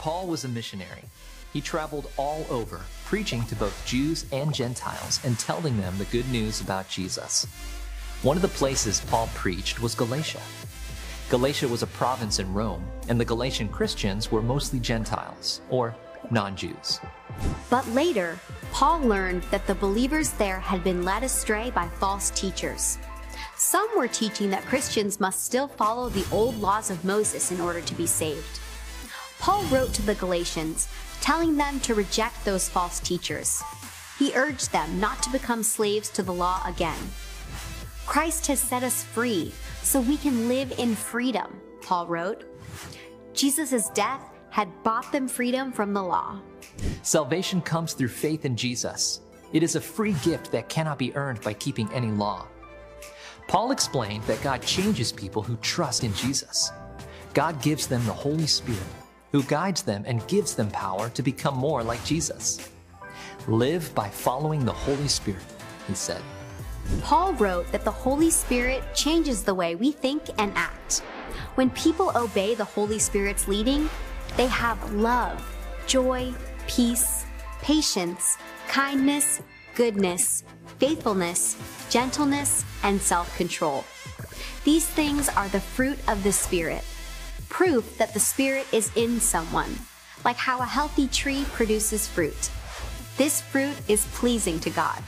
Paul was a missionary. He traveled all over, preaching to both Jews and Gentiles and telling them the good news about Jesus. One of the places Paul preached was Galatia. Galatia was a province in Rome, and the Galatian Christians were mostly Gentiles, or non Jews. But later, Paul learned that the believers there had been led astray by false teachers. Some were teaching that Christians must still follow the old laws of Moses in order to be saved. Paul wrote to the Galatians, telling them to reject those false teachers. He urged them not to become slaves to the law again. Christ has set us free, so we can live in freedom, Paul wrote. Jesus' death had bought them freedom from the law. Salvation comes through faith in Jesus. It is a free gift that cannot be earned by keeping any law. Paul explained that God changes people who trust in Jesus. God gives them the Holy Spirit, who guides them and gives them power to become more like Jesus. Live by following the Holy Spirit, he said. Paul wrote that the Holy Spirit changes the way we think and act. When people obey the Holy Spirit's leading, they have love, joy, peace, patience, kindness, goodness, faithfulness, gentleness, and self control. These things are the fruit of the Spirit, proof that the Spirit is in someone, like how a healthy tree produces fruit. This fruit is pleasing to God.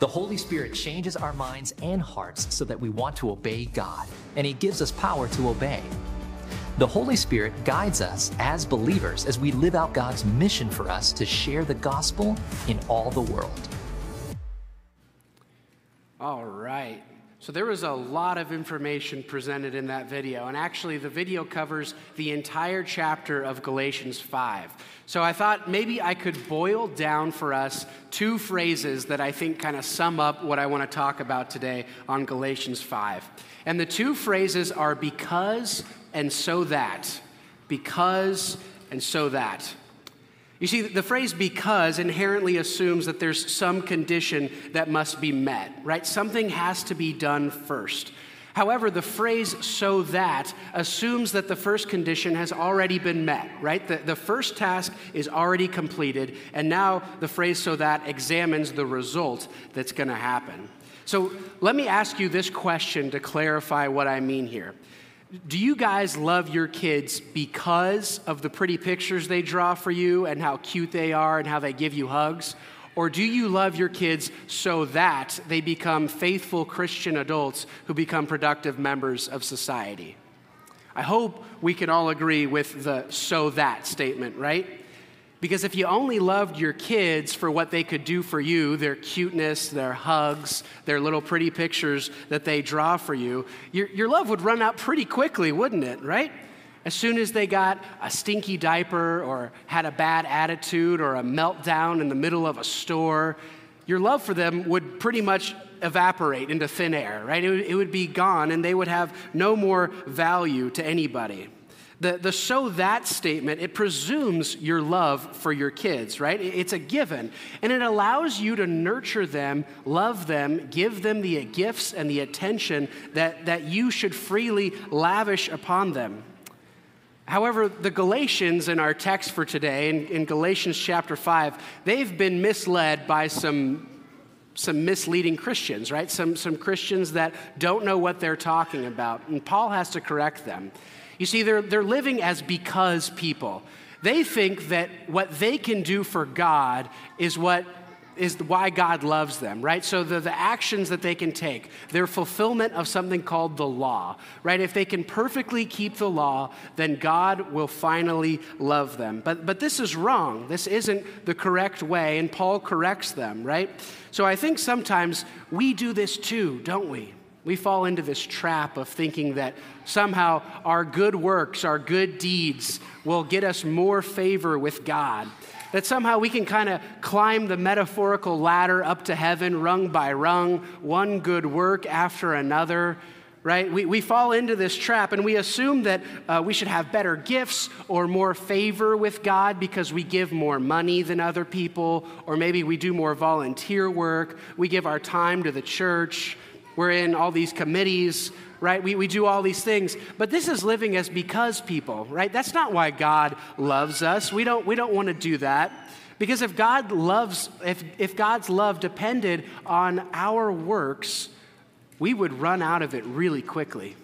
The Holy Spirit changes our minds and hearts so that we want to obey God, and He gives us power to obey. The Holy Spirit guides us as believers as we live out God's mission for us to share the gospel in all the world. All right. So there was a lot of information presented in that video, and actually, the video covers the entire chapter of Galatians 5. So I thought maybe I could boil down for us two phrases that I think kind of sum up what I want to talk about today on Galatians 5. And the two phrases are because and so that. Because and so that. You see, the phrase because inherently assumes that there's some condition that must be met, right? Something has to be done first. However, the phrase so that assumes that the first condition has already been met, right? The, the first task is already completed, and now the phrase so that examines the result that's going to happen. So let me ask you this question to clarify what I mean here. Do you guys love your kids because of the pretty pictures they draw for you and how cute they are and how they give you hugs? Or do you love your kids so that they become faithful Christian adults who become productive members of society? I hope we can all agree with the so that statement, right? Because if you only loved your kids for what they could do for you, their cuteness, their hugs, their little pretty pictures that they draw for you, your, your love would run out pretty quickly, wouldn't it, right? As soon as they got a stinky diaper or had a bad attitude or a meltdown in the middle of a store, your love for them would pretty much evaporate into thin air, right? It would, it would be gone and they would have no more value to anybody. The, the so that statement, it presumes your love for your kids, right? It's a given. And it allows you to nurture them, love them, give them the gifts and the attention that, that you should freely lavish upon them. However, the Galatians in our text for today, in, in Galatians chapter 5, they've been misled by some some misleading Christians, right? Some, some Christians that don't know what they're talking about. And Paul has to correct them. You see, they're, they're living as because people. They think that what they can do for God is what is why God loves them, right? So the, the actions that they can take, their fulfillment of something called the law, right? If they can perfectly keep the law, then God will finally love them. But, but this is wrong. This isn't the correct way, and Paul corrects them, right? So I think sometimes we do this too, don't we? We fall into this trap of thinking that somehow our good works, our good deeds will get us more favor with God. That somehow we can kind of climb the metaphorical ladder up to heaven, rung by rung, one good work after another, right? We, we fall into this trap and we assume that uh, we should have better gifts or more favor with God because we give more money than other people, or maybe we do more volunteer work, we give our time to the church we're in all these committees, right? We, we do all these things, but this is living as because people, right? That's not why God loves us. We don't, we don't want to do that. Because if God loves, if, if God's love depended on our works, we would run out of it really quickly.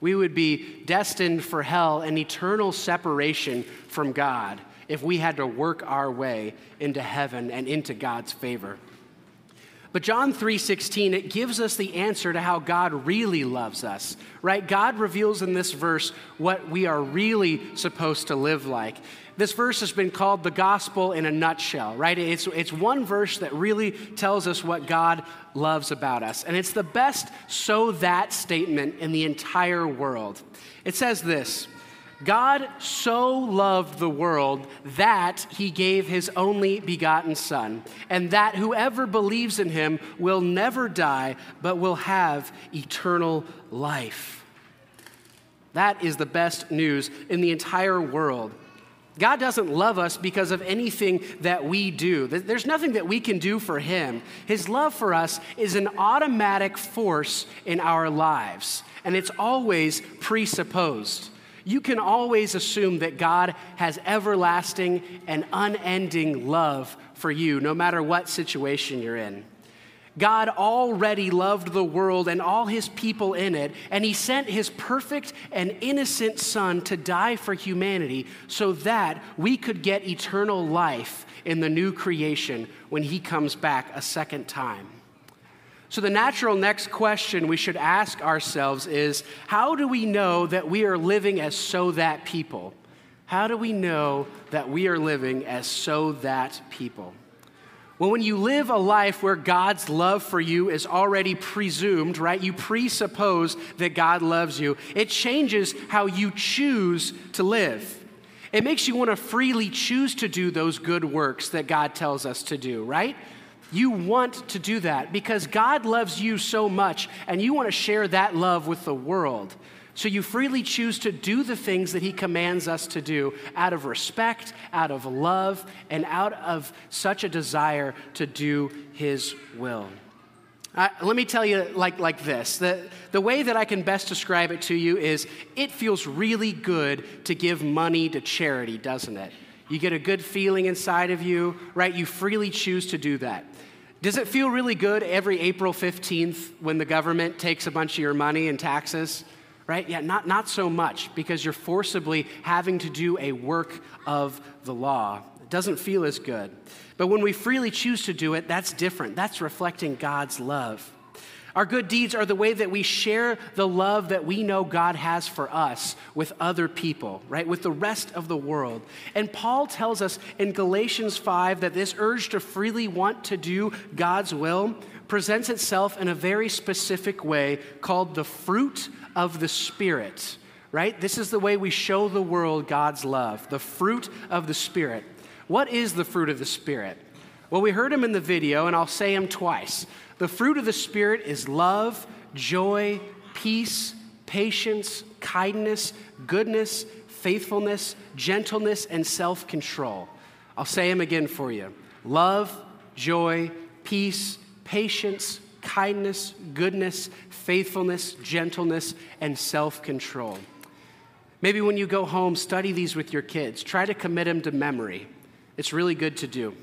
We would be destined for hell and eternal separation from God if we had to work our way into heaven and into God's favor. But John 3:16 it gives us the answer to how God really loves us. Right? God reveals in this verse what we are really supposed to live like. This verse has been called the gospel in a nutshell, right? It's, it's one verse that really tells us what God loves about us. And it's the best so that statement in the entire world. It says this God so loved the world that he gave his only begotten Son, and that whoever believes in him will never die, but will have eternal life. That is the best news in the entire world. God doesn't love us because of anything that we do. There's nothing that we can do for Him. His love for us is an automatic force in our lives, and it's always presupposed you can always assume that God has everlasting and unending love for you, no matter what situation you're in. God already loved the world and all his people in it, and he sent his perfect and innocent Son to die for humanity so that we could get eternal life in the new creation when he comes back a second time. So, the natural next question we should ask ourselves is how do we know that we are living as so that people? How do we know that we are living as so that people? Well, when you live a life where God's love for you is already presumed, right? You presuppose that God loves you, it changes how you choose to live. It makes you want to freely choose to do those good works that God tells us to do, right? You want to do that because God loves you so much and you want to share that love with the world. So you freely choose to do the things that He commands us to do out of respect, out of love, and out of such a desire to do His will. Uh, let me tell you like, like this the, the way that I can best describe it to you is it feels really good to give money to charity, doesn't it? You get a good feeling inside of you, right? You freely choose to do that. Does it feel really good every April 15th when the government takes a bunch of your money and taxes? Right? Yeah, not, not so much because you're forcibly having to do a work of the law. It doesn't feel as good. But when we freely choose to do it, that's different. That's reflecting God's love. Our good deeds are the way that we share the love that we know God has for us with other people, right? With the rest of the world. And Paul tells us in Galatians 5 that this urge to freely want to do God's will presents itself in a very specific way called the fruit of the Spirit, right? This is the way we show the world God's love, the fruit of the Spirit. What is the fruit of the Spirit? Well, we heard him in the video, and I'll say him twice. The fruit of the Spirit is love, joy, peace, patience, kindness, goodness, faithfulness, gentleness, and self control. I'll say them again for you love, joy, peace, patience, kindness, goodness, faithfulness, gentleness, and self control. Maybe when you go home, study these with your kids. Try to commit them to memory. It's really good to do.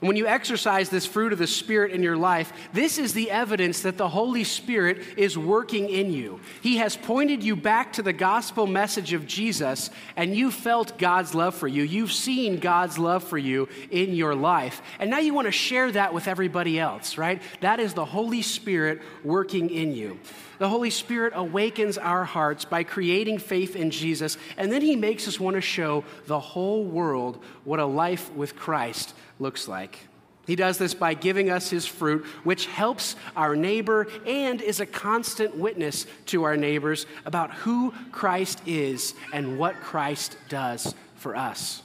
And when you exercise this fruit of the Spirit in your life, this is the evidence that the Holy Spirit is working in you. He has pointed you back to the gospel message of Jesus, and you felt God's love for you. You've seen God's love for you in your life. And now you want to share that with everybody else, right? That is the Holy Spirit working in you. The Holy Spirit awakens our hearts by creating faith in Jesus, and then He makes us want to show the whole world what a life with Christ looks like. He does this by giving us his fruit, which helps our neighbor and is a constant witness to our neighbors about who Christ is and what Christ does for us.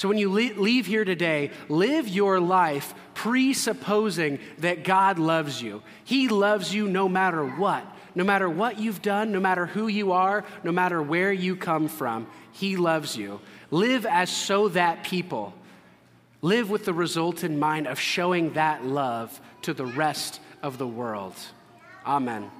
So when you leave here today, live your life presupposing that God loves you. He loves you no matter what. No matter what you've done, no matter who you are, no matter where you come from, He loves you. Live as so that people Live with the result in mind of showing that love to the rest of the world. Amen.